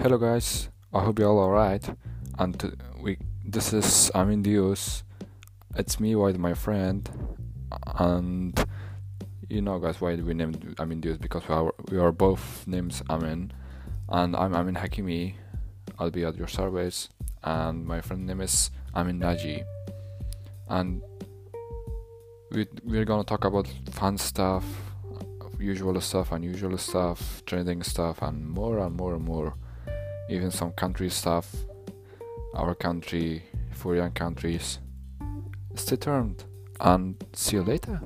Hello guys, I hope you're all alright. And uh, we, this is Amin Dios. It's me with my friend, and you know guys why we named Amin Dios? Because we are we are both names Amin, and I'm Amin Hakimi. I'll be at your service, and my friend name is Amin Naji, and we we're gonna talk about fun stuff, usual stuff, unusual stuff, trending stuff, and more and more and more even some country stuff, our country, foreign countries. Stay tuned and see you later.